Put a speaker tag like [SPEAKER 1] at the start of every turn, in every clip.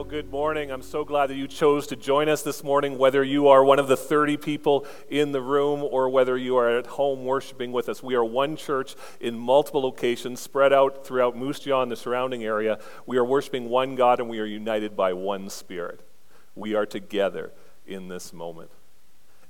[SPEAKER 1] Well, good morning. I'm so glad that you chose to join us this morning, whether you are one of the 30 people in the room or whether you are at home worshiping with us. We are one church in multiple locations spread out throughout Moose Jaw and the surrounding area. We are worshiping one God and we are united by one Spirit. We are together in this moment.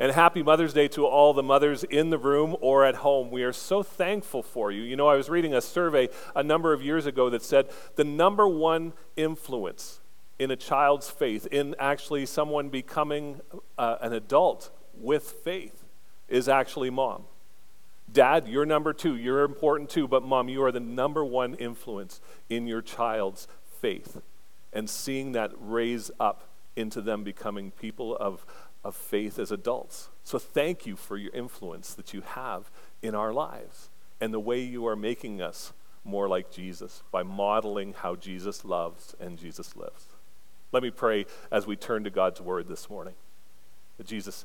[SPEAKER 1] And happy Mother's Day to all the mothers in the room or at home. We are so thankful for you. You know, I was reading a survey a number of years ago that said the number one influence in a child's faith, in actually someone becoming uh, an adult with faith, is actually mom. Dad, you're number two. You're important too, but mom, you are the number one influence in your child's faith. And seeing that raise up into them becoming people of, of faith as adults. So thank you for your influence that you have in our lives and the way you are making us more like Jesus by modeling how Jesus loves and Jesus lives. Let me pray as we turn to God's word this morning. Jesus,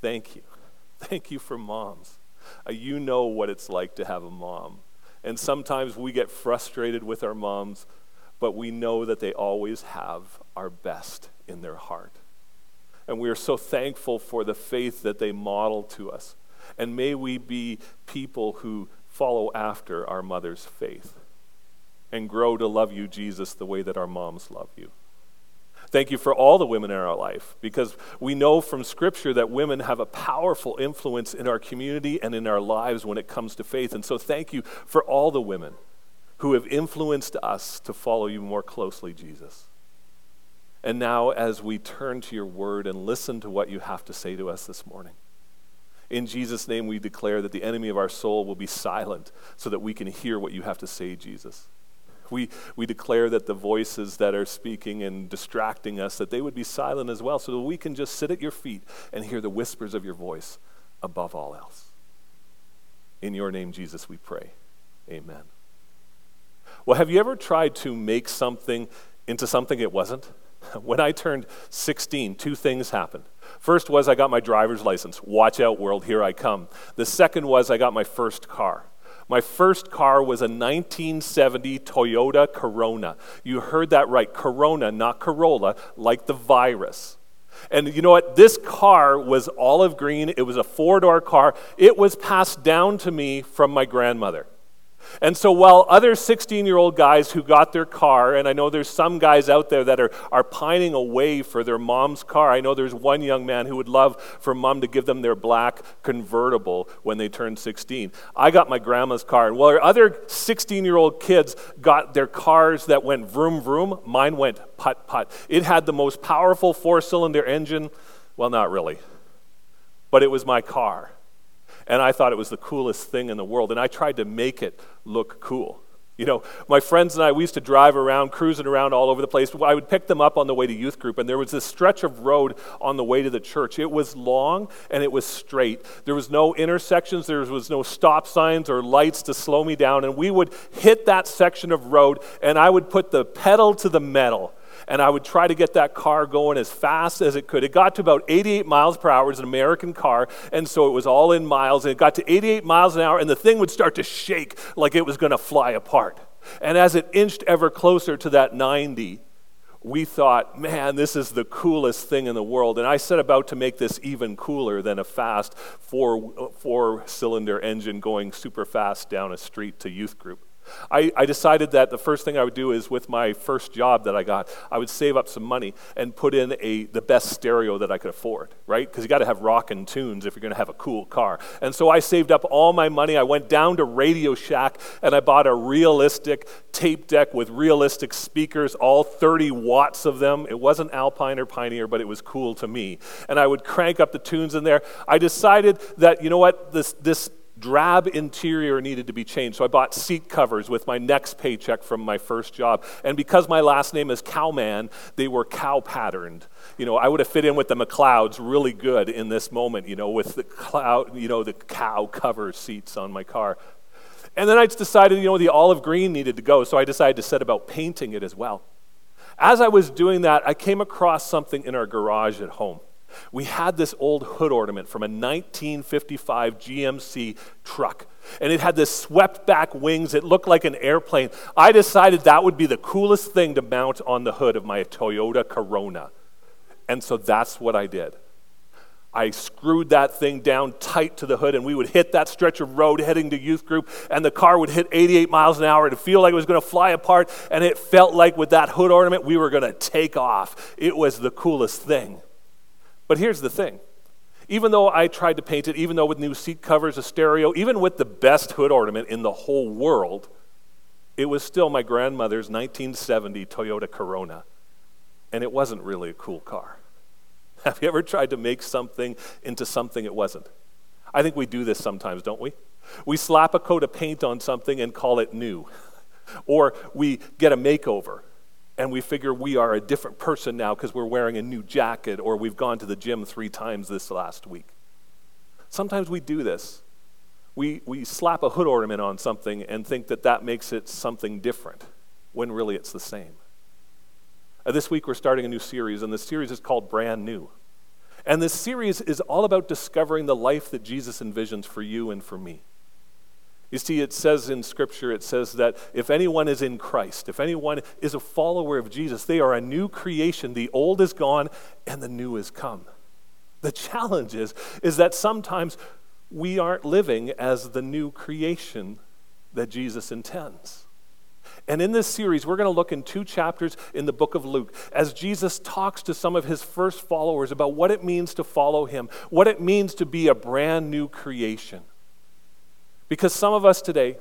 [SPEAKER 1] thank you. Thank you for moms. Uh, you know what it's like to have a mom. And sometimes we get frustrated with our moms, but we know that they always have our best in their heart. And we are so thankful for the faith that they model to us. And may we be people who follow after our mother's faith and grow to love you, Jesus, the way that our moms love you. Thank you for all the women in our life because we know from Scripture that women have a powerful influence in our community and in our lives when it comes to faith. And so thank you for all the women who have influenced us to follow you more closely, Jesus. And now, as we turn to your word and listen to what you have to say to us this morning, in Jesus' name, we declare that the enemy of our soul will be silent so that we can hear what you have to say, Jesus. We, we declare that the voices that are speaking and distracting us, that they would be silent as well, so that we can just sit at your feet and hear the whispers of your voice above all else. In your name, Jesus, we pray. Amen. Well, have you ever tried to make something into something it wasn't? When I turned 16, two things happened. First was I got my driver's license. Watch out, world, here I come. The second was I got my first car. My first car was a 1970 Toyota Corona. You heard that right, Corona, not Corolla, like the virus. And you know what? This car was olive green. It was a four door car. It was passed down to me from my grandmother. And so while other 16 year old guys who got their car, and I know there's some guys out there that are, are pining away for their mom's car. I know there's one young man who would love for mom to give them their black convertible when they turn 16. I got my grandma's car. And while other 16 year old kids got their cars that went vroom vroom, mine went putt putt. It had the most powerful four cylinder engine. Well, not really, but it was my car and I thought it was the coolest thing in the world. And I tried to make it look cool. You know, my friends and I, we used to drive around, cruising around all over the place. I would pick them up on the way to youth group, and there was this stretch of road on the way to the church. It was long and it was straight. There was no intersections, there was no stop signs or lights to slow me down. And we would hit that section of road, and I would put the pedal to the metal and I would try to get that car going as fast as it could. It got to about 88 miles per hour. It's an American car, and so it was all in miles. And it got to 88 miles an hour, and the thing would start to shake like it was going to fly apart. And as it inched ever closer to that 90, we thought, man, this is the coolest thing in the world. And I set about to make this even cooler than a fast four, four cylinder engine going super fast down a street to youth group. I, I, decided that the first thing I would do is with my first job that I got, I would save up some money and put in a, the best stereo that I could afford, right? Because you got to have rockin' tunes if you're going to have a cool car. And so I saved up all my money. I went down to Radio Shack and I bought a realistic tape deck with realistic speakers, all 30 watts of them. It wasn't Alpine or Pioneer, but it was cool to me. And I would crank up the tunes in there. I decided that, you know what, this, this drab interior needed to be changed. So I bought seat covers with my next paycheck from my first job. And because my last name is Cowman, they were cow patterned. You know, I would have fit in with the McLeods really good in this moment, you know, with the cloud, you know, the cow cover seats on my car. And then I decided, you know, the olive green needed to go, so I decided to set about painting it as well. As I was doing that, I came across something in our garage at home. We had this old hood ornament from a 1955 GMC truck. And it had this swept back wings. It looked like an airplane. I decided that would be the coolest thing to mount on the hood of my Toyota Corona. And so that's what I did. I screwed that thing down tight to the hood, and we would hit that stretch of road heading to youth group, and the car would hit 88 miles an hour. It'd feel like it was going to fly apart, and it felt like with that hood ornament, we were going to take off. It was the coolest thing. But here's the thing even though I tried to paint it, even though with new seat covers, a stereo, even with the best hood ornament in the whole world, it was still my grandmother's 1970 Toyota Corona. And it wasn't really a cool car. Have you ever tried to make something into something it wasn't? I think we do this sometimes, don't we? We slap a coat of paint on something and call it new. Or we get a makeover and we figure we are a different person now because we're wearing a new jacket or we've gone to the gym three times this last week. Sometimes we do this. We, we slap a hood ornament on something and think that that makes it something different when really it's the same. Uh, this week we're starting a new series, and the series is called Brand New. And this series is all about discovering the life that Jesus envisions for you and for me. You see, it says in Scripture, it says that if anyone is in Christ, if anyone is a follower of Jesus, they are a new creation. The old is gone and the new is come. The challenge is, is that sometimes we aren't living as the new creation that Jesus intends. And in this series, we're going to look in two chapters in the book of Luke as Jesus talks to some of his first followers about what it means to follow him, what it means to be a brand new creation. Because some of us today,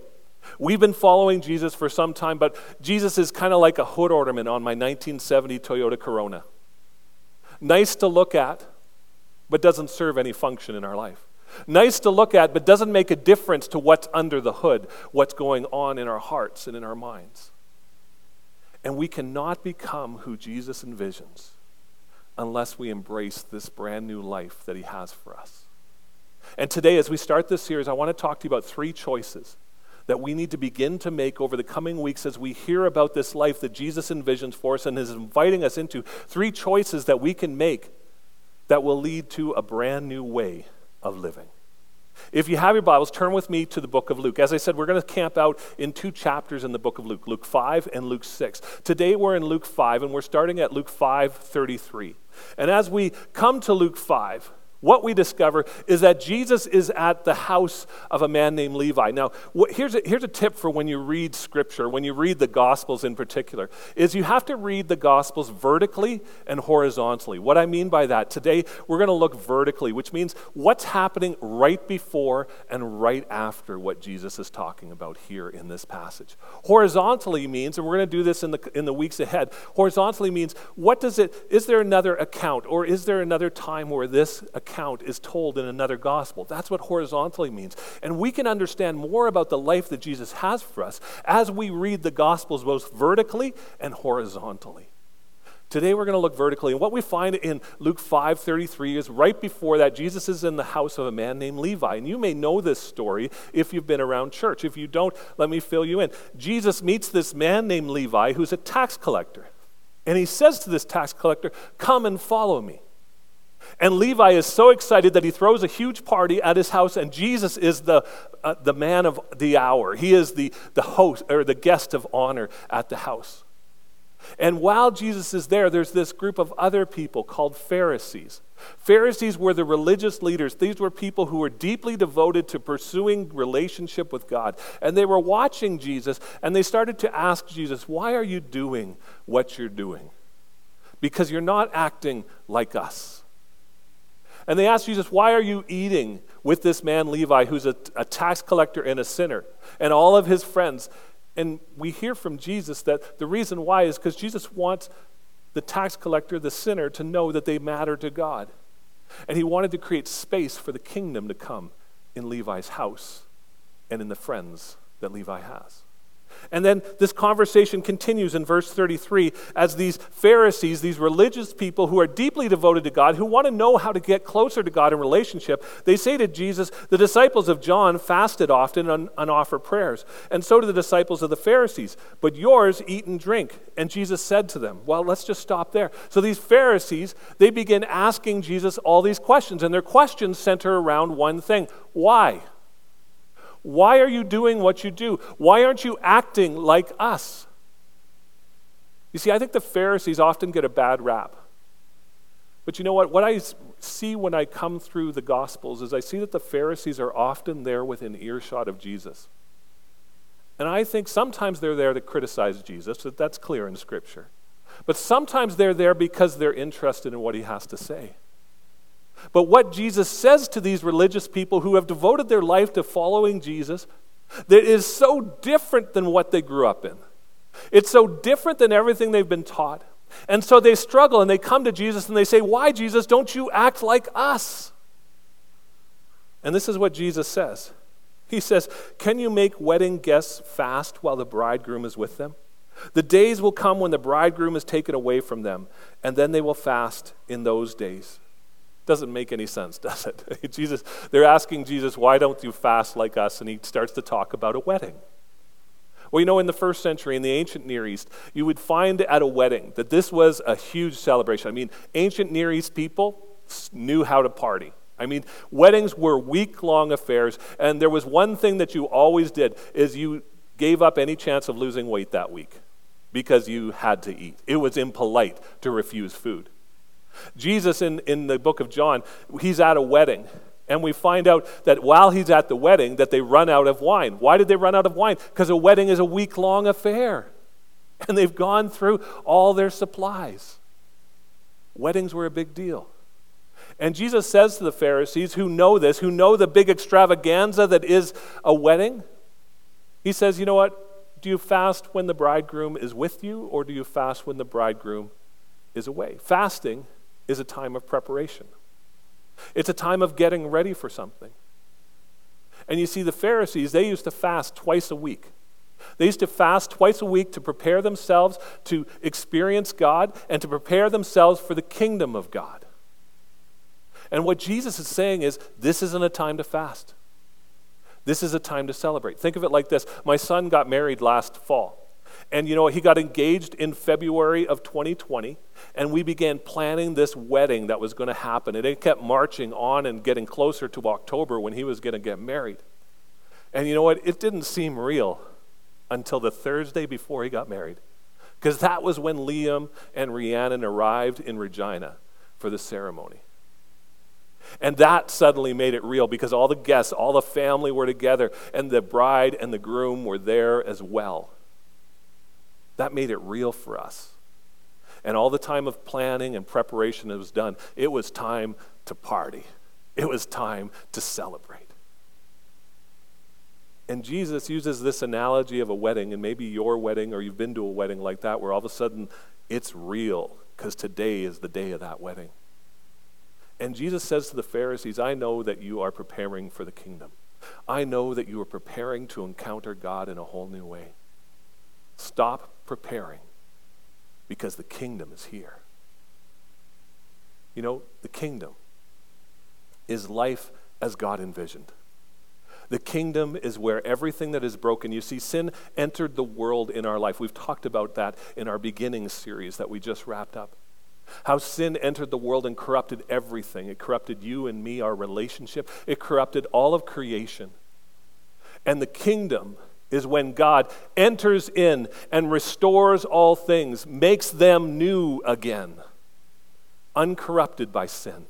[SPEAKER 1] we've been following Jesus for some time, but Jesus is kind of like a hood ornament on my 1970 Toyota Corona. Nice to look at, but doesn't serve any function in our life. Nice to look at, but doesn't make a difference to what's under the hood, what's going on in our hearts and in our minds. And we cannot become who Jesus envisions unless we embrace this brand new life that he has for us. And today, as we start this series, I want to talk to you about three choices that we need to begin to make over the coming weeks as we hear about this life that Jesus envisions for us and is inviting us into. Three choices that we can make that will lead to a brand new way of living. If you have your Bibles, turn with me to the book of Luke. As I said, we're going to camp out in two chapters in the book of Luke, Luke 5 and Luke 6. Today we're in Luke 5 and we're starting at Luke 5:33. And as we come to Luke 5, what we discover is that Jesus is at the house of a man named Levi. Now, here's a, here's a tip for when you read Scripture, when you read the Gospels in particular, is you have to read the Gospels vertically and horizontally. What I mean by that, today we're going to look vertically, which means what's happening right before and right after what Jesus is talking about here in this passage. Horizontally means, and we're going to do this in the, in the weeks ahead, horizontally means what does it, is there another account or is there another time where this account account is told in another gospel. That's what horizontally means. And we can understand more about the life that Jesus has for us as we read the gospels both vertically and horizontally. Today we're going to look vertically. And what we find in Luke 5:33 is right before that Jesus is in the house of a man named Levi. And you may know this story if you've been around church. If you don't, let me fill you in. Jesus meets this man named Levi who's a tax collector. And he says to this tax collector, "Come and follow me." And Levi is so excited that he throws a huge party at his house, and Jesus is the, uh, the man of the hour. He is the, the host or the guest of honor at the house. And while Jesus is there, there's this group of other people called Pharisees. Pharisees were the religious leaders. These were people who were deeply devoted to pursuing relationship with God. And they were watching Jesus and they started to ask Jesus, Why are you doing what you're doing? Because you're not acting like us. And they asked Jesus, Why are you eating with this man Levi, who's a, a tax collector and a sinner, and all of his friends? And we hear from Jesus that the reason why is because Jesus wants the tax collector, the sinner, to know that they matter to God. And he wanted to create space for the kingdom to come in Levi's house and in the friends that Levi has. And then this conversation continues in verse 33 as these Pharisees, these religious people who are deeply devoted to God, who want to know how to get closer to God in relationship, they say to Jesus, The disciples of John fasted often and, and offer prayers, and so do the disciples of the Pharisees, but yours eat and drink. And Jesus said to them, Well, let's just stop there. So these Pharisees, they begin asking Jesus all these questions, and their questions center around one thing why? Why are you doing what you do? Why aren't you acting like us? You see, I think the Pharisees often get a bad rap. But you know what? What I see when I come through the Gospels is I see that the Pharisees are often there within earshot of Jesus. And I think sometimes they're there to criticize Jesus, that that's clear in Scripture. But sometimes they're there because they're interested in what he has to say. But what Jesus says to these religious people who have devoted their life to following Jesus, that is so different than what they grew up in. It's so different than everything they've been taught. And so they struggle and they come to Jesus and they say, Why, Jesus, don't you act like us? And this is what Jesus says He says, Can you make wedding guests fast while the bridegroom is with them? The days will come when the bridegroom is taken away from them, and then they will fast in those days. Doesn't make any sense, does it? Jesus, they're asking Jesus, why don't you fast like us? And he starts to talk about a wedding. Well, you know, in the first century, in the ancient Near East, you would find at a wedding that this was a huge celebration. I mean, ancient Near East people knew how to party. I mean, weddings were week-long affairs, and there was one thing that you always did is you gave up any chance of losing weight that week because you had to eat. It was impolite to refuse food. Jesus, in, in the book of John, he's at a wedding. And we find out that while he's at the wedding, that they run out of wine. Why did they run out of wine? Because a wedding is a week-long affair. And they've gone through all their supplies. Weddings were a big deal. And Jesus says to the Pharisees who know this, who know the big extravaganza that is a wedding, he says, You know what? Do you fast when the bridegroom is with you, or do you fast when the bridegroom is away? Fasting is a time of preparation, it's a time of getting ready for something. And you see, the Pharisees, they used to fast twice a week. They used to fast twice a week to prepare themselves to experience God and to prepare themselves for the kingdom of God. And what Jesus is saying is this isn't a time to fast. This is a time to celebrate. Think of it like this My son got married last fall. And you know, he got engaged in February of 2020, and we began planning this wedding that was going to happen. And it kept marching on and getting closer to October when he was going to get married. And you know what? It didn't seem real until the Thursday before he got married. Because that was when Liam and Rhiannon arrived in Regina for the ceremony. And that suddenly made it real because all the guests, all the family were together, and the bride and the groom were there as well. That made it real for us. And all the time of planning and preparation that was done, it was time to party. It was time to celebrate. And Jesus uses this analogy of a wedding, and maybe your wedding, or you've been to a wedding like that, where all of a sudden it's real, because today is the day of that wedding. And Jesus says to the Pharisees, I know that you are preparing for the kingdom. I know that you are preparing to encounter God in a whole new way. Stop preparing because the kingdom is here. You know, the kingdom is life as God envisioned. The kingdom is where everything that is broken, you see, sin entered the world in our life. We've talked about that in our beginning series that we just wrapped up. How sin entered the world and corrupted everything. It corrupted you and me, our relationship. It corrupted all of creation. And the kingdom is when God enters in and restores all things, makes them new again, uncorrupted by sin.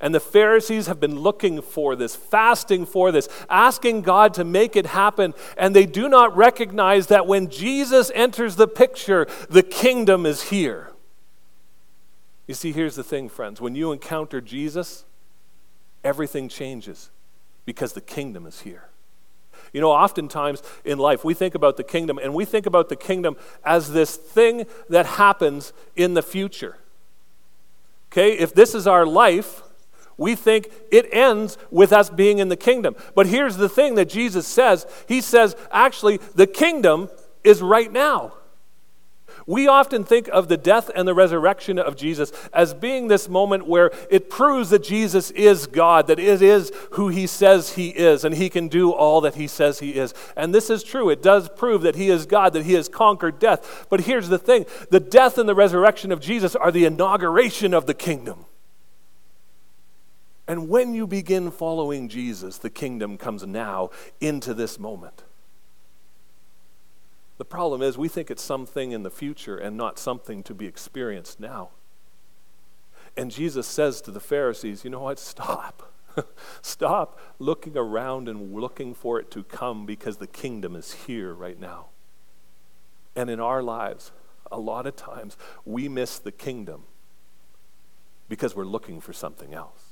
[SPEAKER 1] And the Pharisees have been looking for this, fasting for this, asking God to make it happen. And they do not recognize that when Jesus enters the picture, the kingdom is here. You see, here's the thing, friends. When you encounter Jesus, everything changes because the kingdom is here. You know, oftentimes in life, we think about the kingdom, and we think about the kingdom as this thing that happens in the future. Okay, if this is our life, We think it ends with us being in the kingdom. But here's the thing that Jesus says He says, actually, the kingdom is right now. We often think of the death and the resurrection of Jesus as being this moment where it proves that Jesus is God, that it is who he says he is, and he can do all that he says he is. And this is true. It does prove that he is God, that he has conquered death. But here's the thing the death and the resurrection of Jesus are the inauguration of the kingdom. And when you begin following Jesus, the kingdom comes now into this moment. The problem is, we think it's something in the future and not something to be experienced now. And Jesus says to the Pharisees, you know what? Stop. Stop looking around and looking for it to come because the kingdom is here right now. And in our lives, a lot of times we miss the kingdom because we're looking for something else.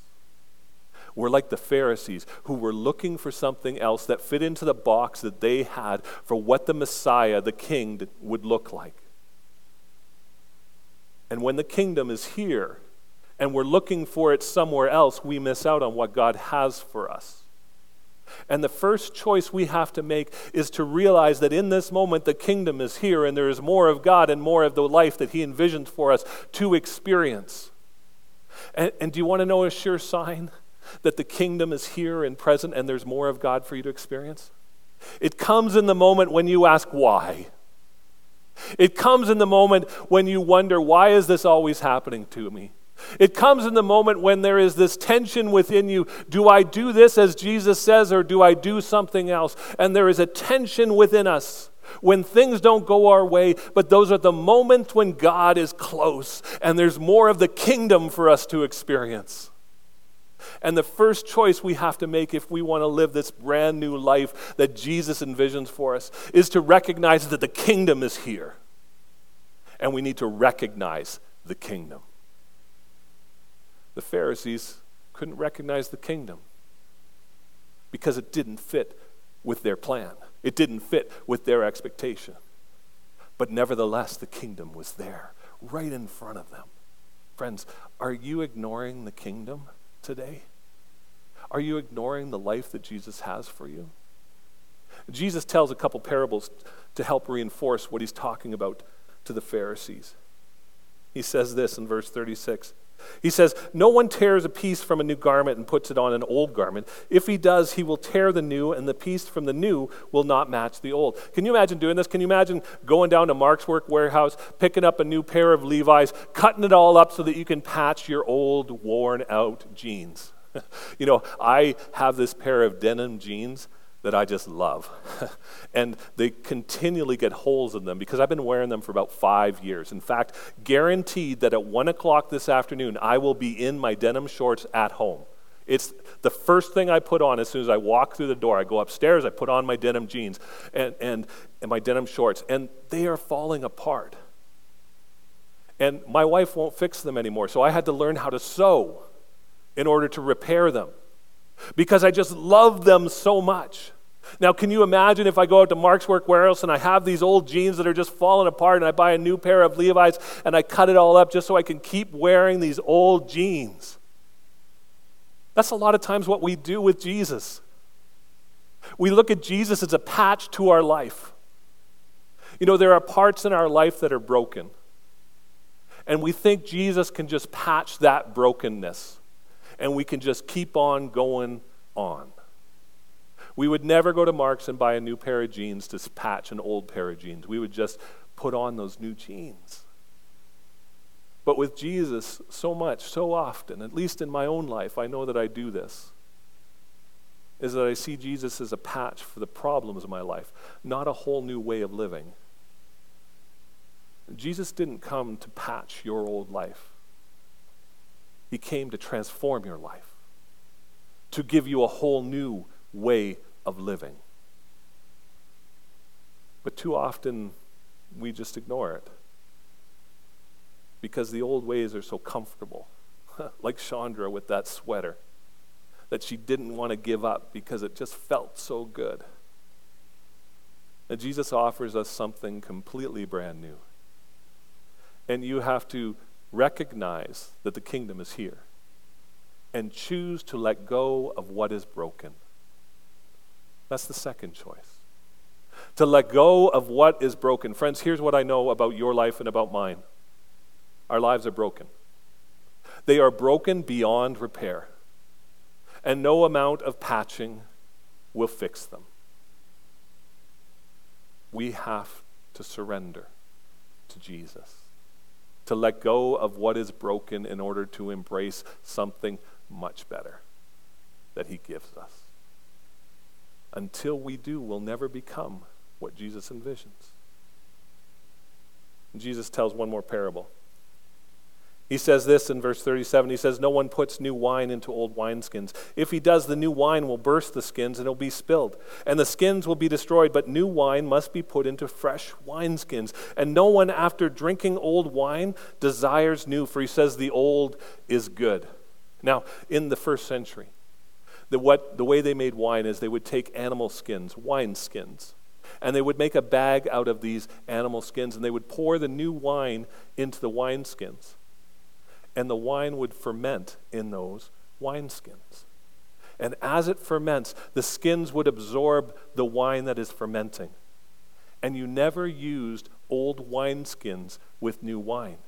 [SPEAKER 1] We're like the Pharisees who were looking for something else that fit into the box that they had for what the Messiah, the King, would look like. And when the kingdom is here and we're looking for it somewhere else, we miss out on what God has for us. And the first choice we have to make is to realize that in this moment the kingdom is here and there is more of God and more of the life that He envisions for us to experience. And, and do you want to know a sure sign? That the kingdom is here and present and there's more of God for you to experience? It comes in the moment when you ask why. It comes in the moment when you wonder, why is this always happening to me? It comes in the moment when there is this tension within you. Do I do this as Jesus says, or do I do something else? And there is a tension within us when things don't go our way, but those are the moments when God is close and there's more of the kingdom for us to experience. And the first choice we have to make if we want to live this brand new life that Jesus envisions for us is to recognize that the kingdom is here. And we need to recognize the kingdom. The Pharisees couldn't recognize the kingdom because it didn't fit with their plan, it didn't fit with their expectation. But nevertheless, the kingdom was there, right in front of them. Friends, are you ignoring the kingdom? Today? Are you ignoring the life that Jesus has for you? Jesus tells a couple parables to help reinforce what he's talking about to the Pharisees. He says this in verse 36 he says, No one tears a piece from a new garment and puts it on an old garment. If he does, he will tear the new, and the piece from the new will not match the old. Can you imagine doing this? Can you imagine going down to Mark's Work Wearhouse, picking up a new pair of Levi's, cutting it all up so that you can patch your old, worn out jeans? you know, I have this pair of denim jeans that I just love. and they continually get holes in them because I've been wearing them for about five years. In fact, guaranteed that at one o'clock this afternoon, I will be in my denim shorts at home. It's the first thing I put on as soon as I walk through the door. I go upstairs, I put on my denim jeans and, and, and my denim shorts, and they are falling apart. And my wife won't fix them anymore, so I had to learn how to sew in order to repair them because I just love them so much. Now, can you imagine if I go out to Mark's Work Wearhouse and I have these old jeans that are just falling apart and I buy a new pair of Levi's and I cut it all up just so I can keep wearing these old jeans? That's a lot of times what we do with Jesus. We look at Jesus as a patch to our life. You know, there are parts in our life that are broken. And we think Jesus can just patch that brokenness. And we can just keep on going on. We would never go to Mark's and buy a new pair of jeans to patch an old pair of jeans. We would just put on those new jeans. But with Jesus, so much, so often, at least in my own life, I know that I do this, is that I see Jesus as a patch for the problems of my life, not a whole new way of living. Jesus didn't come to patch your old life, He came to transform your life, to give you a whole new way of living. But too often, we just ignore it because the old ways are so comfortable. like Chandra with that sweater that she didn't want to give up because it just felt so good. And Jesus offers us something completely brand new. And you have to recognize that the kingdom is here and choose to let go of what is broken. That's the second choice. To let go of what is broken. Friends, here's what I know about your life and about mine our lives are broken. They are broken beyond repair, and no amount of patching will fix them. We have to surrender to Jesus, to let go of what is broken in order to embrace something much better that He gives us. Until we do, we'll never become what Jesus envisions. Jesus tells one more parable. He says this in verse 37. He says, No one puts new wine into old wineskins. If he does, the new wine will burst the skins and it'll be spilled, and the skins will be destroyed. But new wine must be put into fresh wineskins. And no one, after drinking old wine, desires new, for he says the old is good. Now, in the first century, the, what, the way they made wine is they would take animal skins, wine skins, and they would make a bag out of these animal skins, and they would pour the new wine into the wine skins and the wine would ferment in those wineskins. And as it ferments, the skins would absorb the wine that is fermenting. And you never used old wineskins with new wine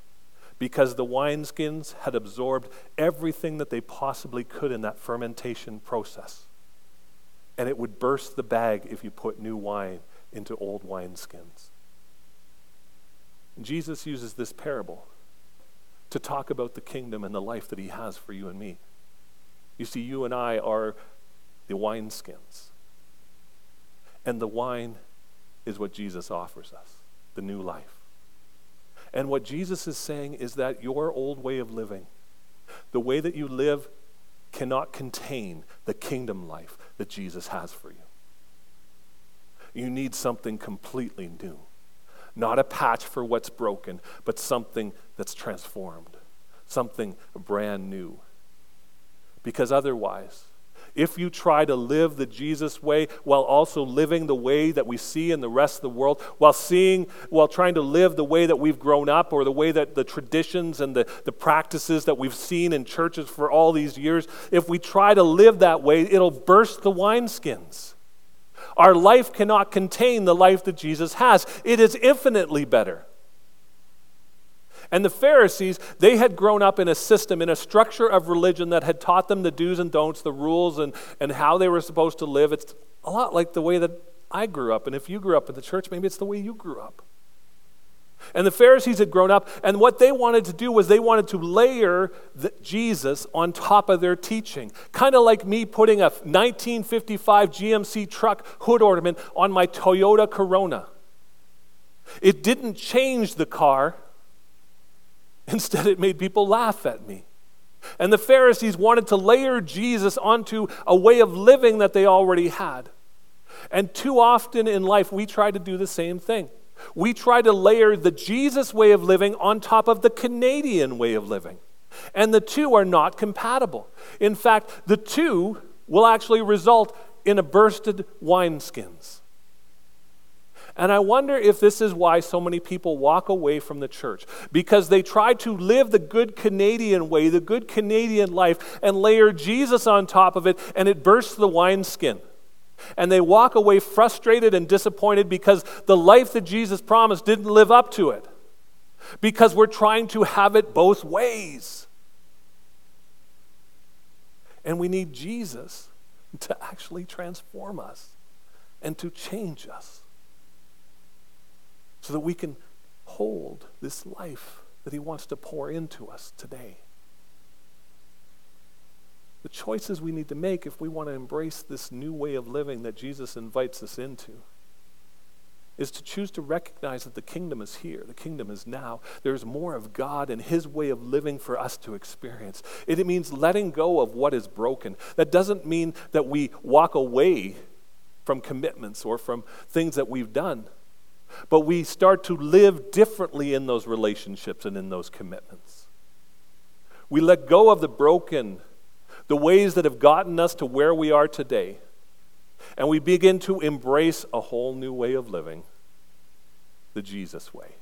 [SPEAKER 1] because the wineskins had absorbed everything that they possibly could in that fermentation process. And it would burst the bag if you put new wine into old wineskins. Jesus uses this parable to talk about the kingdom and the life that He has for you and me. You see, you and I are the wineskins. And the wine is what Jesus offers us the new life. And what Jesus is saying is that your old way of living, the way that you live, cannot contain the kingdom life that Jesus has for you. You need something completely new. Not a patch for what's broken, but something that's transformed, something brand new. Because otherwise, if you try to live the Jesus way while also living the way that we see in the rest of the world, while seeing, while trying to live the way that we've grown up or the way that the traditions and the, the practices that we've seen in churches for all these years, if we try to live that way, it'll burst the wineskins. Our life cannot contain the life that Jesus has, it is infinitely better. And the Pharisees, they had grown up in a system, in a structure of religion that had taught them the do's and don'ts, the rules, and, and how they were supposed to live. It's a lot like the way that I grew up. And if you grew up in the church, maybe it's the way you grew up. And the Pharisees had grown up, and what they wanted to do was they wanted to layer the, Jesus on top of their teaching. Kind of like me putting a 1955 GMC truck hood ornament on my Toyota Corona. It didn't change the car, instead, it made people laugh at me. And the Pharisees wanted to layer Jesus onto a way of living that they already had. And too often in life, we try to do the same thing. We try to layer the Jesus way of living on top of the Canadian way of living. And the two are not compatible. In fact, the two will actually result in a bursted wineskins. And I wonder if this is why so many people walk away from the church because they try to live the good Canadian way, the good Canadian life, and layer Jesus on top of it, and it bursts the wineskin. And they walk away frustrated and disappointed because the life that Jesus promised didn't live up to it. Because we're trying to have it both ways. And we need Jesus to actually transform us and to change us so that we can hold this life that He wants to pour into us today the choices we need to make if we want to embrace this new way of living that Jesus invites us into is to choose to recognize that the kingdom is here, the kingdom is now. There's more of God and His way of living for us to experience. It means letting go of what is broken. That doesn't mean that we walk away from commitments or from things that we've done, but we start to live differently in those relationships and in those commitments. We let go of the broken the ways that have gotten us to where we are today, and we begin to embrace a whole new way of living, the Jesus way.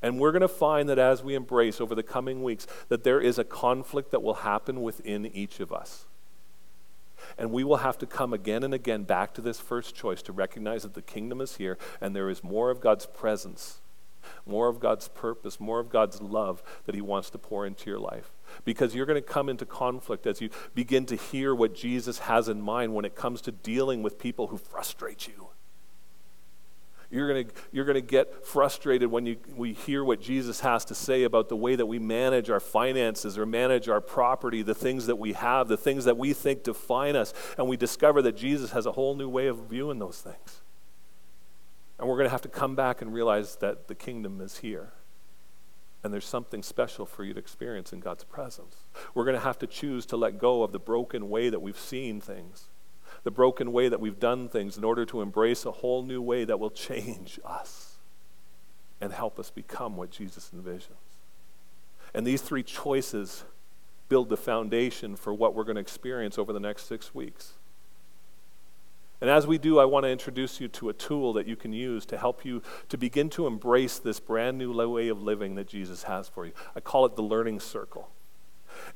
[SPEAKER 1] And we're going to find that as we embrace over the coming weeks, that there is a conflict that will happen within each of us. And we will have to come again and again back to this first choice to recognize that the kingdom is here and there is more of God's presence, more of God's purpose, more of God's love that He wants to pour into your life. Because you're going to come into conflict as you begin to hear what Jesus has in mind when it comes to dealing with people who frustrate you you're going you're to get frustrated when you, we hear what Jesus has to say about the way that we manage our finances or manage our property, the things that we have, the things that we think define us. And we discover that Jesus has a whole new way of viewing those things. And we're going to have to come back and realize that the kingdom is here. And there's something special for you to experience in God's presence. We're going to have to choose to let go of the broken way that we've seen things the broken way that we've done things in order to embrace a whole new way that will change us and help us become what Jesus envisions. And these three choices build the foundation for what we're going to experience over the next six weeks. And as we do, I want to introduce you to a tool that you can use to help you to begin to embrace this brand new way of living that Jesus has for you. I call it the learning circle.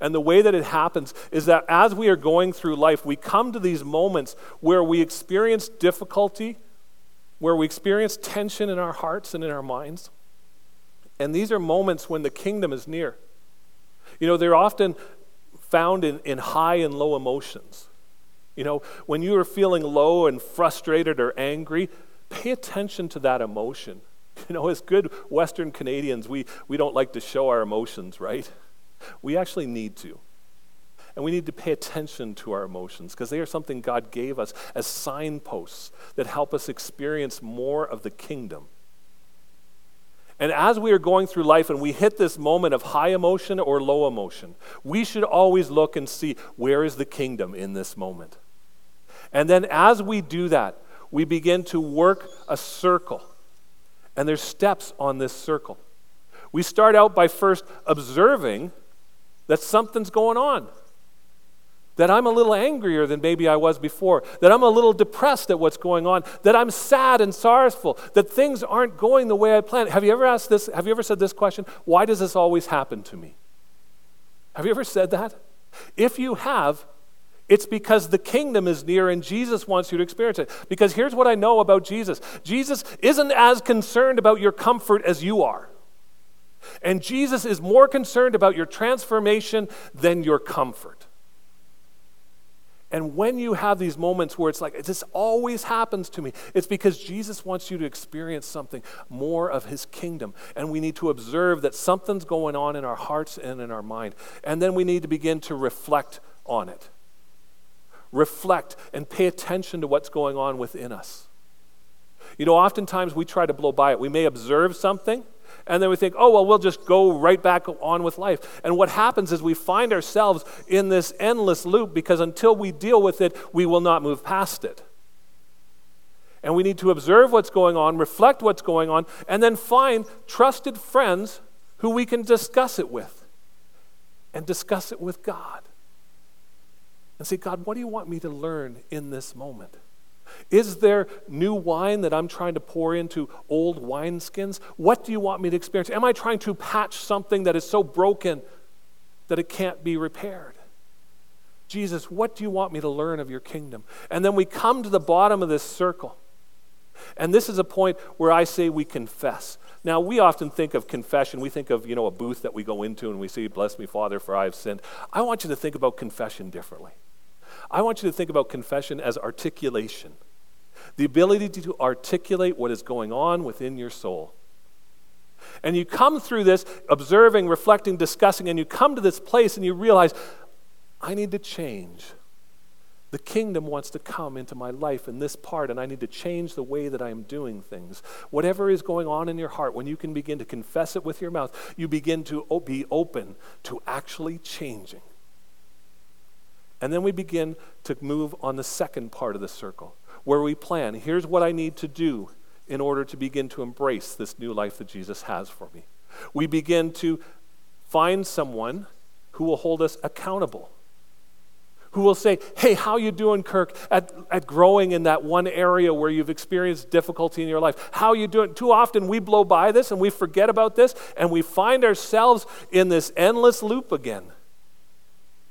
[SPEAKER 1] And the way that it happens is that as we are going through life, we come to these moments where we experience difficulty, where we experience tension in our hearts and in our minds. And these are moments when the kingdom is near. You know, they're often found in, in high and low emotions. You know, when you are feeling low and frustrated or angry, pay attention to that emotion. You know, as good Western Canadians, we, we don't like to show our emotions, right? We actually need to. And we need to pay attention to our emotions because they are something God gave us as signposts that help us experience more of the kingdom. And as we are going through life and we hit this moment of high emotion or low emotion, we should always look and see where is the kingdom in this moment. And then as we do that, we begin to work a circle. And there's steps on this circle. We start out by first observing that something's going on. That I'm a little angrier than maybe I was before. That I'm a little depressed at what's going on. That I'm sad and sorrowful. That things aren't going the way I planned. Have you ever asked this? Have you ever said this question? Why does this always happen to me? Have you ever said that? If you have, it's because the kingdom is near and Jesus wants you to experience it. Because here's what I know about Jesus Jesus isn't as concerned about your comfort as you are. And Jesus is more concerned about your transformation than your comfort. And when you have these moments where it's like, this always happens to me, it's because Jesus wants you to experience something more of his kingdom. And we need to observe that something's going on in our hearts and in our mind. And then we need to begin to reflect on it. Reflect and pay attention to what's going on within us. You know, oftentimes we try to blow by it. We may observe something and then we think, oh, well, we'll just go right back on with life. And what happens is we find ourselves in this endless loop because until we deal with it, we will not move past it. And we need to observe what's going on, reflect what's going on, and then find trusted friends who we can discuss it with and discuss it with God. And say, God, what do you want me to learn in this moment? Is there new wine that I'm trying to pour into old wineskins? What do you want me to experience? Am I trying to patch something that is so broken that it can't be repaired? Jesus, what do you want me to learn of your kingdom? And then we come to the bottom of this circle. And this is a point where I say we confess. Now, we often think of confession. We think of, you know, a booth that we go into and we say, Bless me, Father, for I have sinned. I want you to think about confession differently. I want you to think about confession as articulation the ability to articulate what is going on within your soul. And you come through this observing, reflecting, discussing, and you come to this place and you realize, I need to change. The kingdom wants to come into my life in this part, and I need to change the way that I am doing things. Whatever is going on in your heart, when you can begin to confess it with your mouth, you begin to be open to actually changing. And then we begin to move on the second part of the circle, where we plan. Here's what I need to do in order to begin to embrace this new life that Jesus has for me. We begin to find someone who will hold us accountable, who will say, Hey, how you doing, Kirk, at, at growing in that one area where you've experienced difficulty in your life? How you doing? Too often we blow by this and we forget about this and we find ourselves in this endless loop again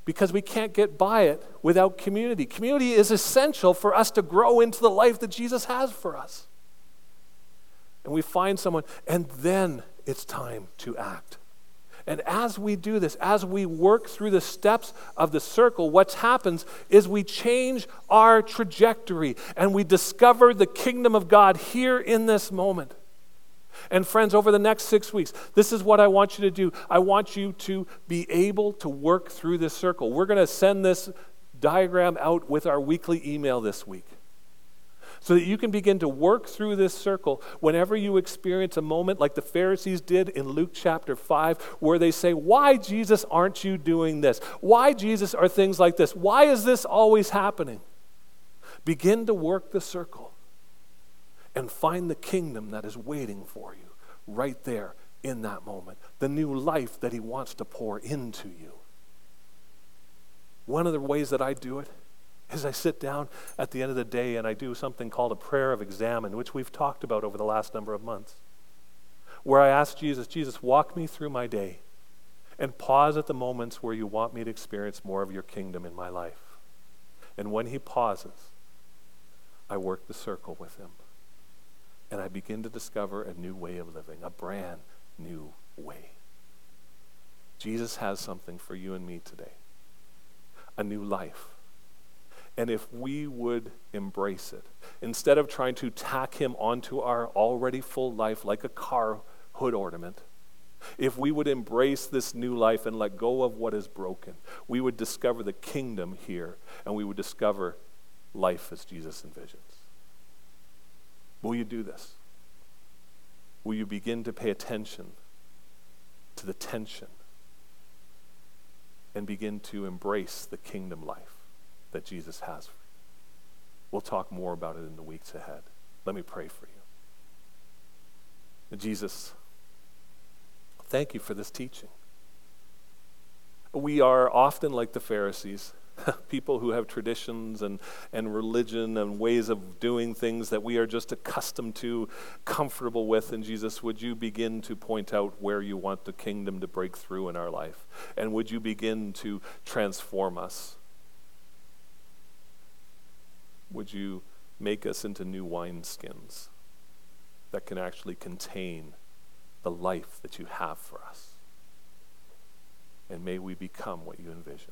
[SPEAKER 1] because we can't get by it without community. Community is essential for us to grow into the life that Jesus has for us. And we find someone, and then it's time to act. And as we do this, as we work through the steps of the circle, what happens is we change our trajectory and we discover the kingdom of God here in this moment. And friends, over the next six weeks, this is what I want you to do. I want you to be able to work through this circle. We're going to send this diagram out with our weekly email this week so that you can begin to work through this circle whenever you experience a moment like the Pharisees did in Luke chapter 5, where they say, Why, Jesus, aren't you doing this? Why, Jesus, are things like this? Why is this always happening? Begin to work the circle and find the kingdom that is waiting for you right there in that moment, the new life that He wants to pour into you. One of the ways that I do it is I sit down at the end of the day and I do something called a prayer of examen, which we've talked about over the last number of months, where I ask Jesus, Jesus, walk me through my day and pause at the moments where you want me to experience more of your kingdom in my life. And when he pauses, I work the circle with him. And I begin to discover a new way of living, a brand new way. Jesus has something for you and me today a new life and if we would embrace it, instead of trying to tack him onto our already full life like a car hood ornament, if we would embrace this new life and let go of what is broken, we would discover the kingdom here and we would discover life as Jesus envisions. Will you do this? Will you begin to pay attention to the tension and begin to embrace the kingdom life? that Jesus has for you. We'll talk more about it in the weeks ahead. Let me pray for you. Jesus, thank you for this teaching. We are often like the Pharisees, people who have traditions and, and religion and ways of doing things that we are just accustomed to, comfortable with. And Jesus, would you begin to point out where you want the kingdom to break through in our life? And would you begin to transform us? would you make us into new wineskins that can actually contain the life that you have for us? And may we become what you envision.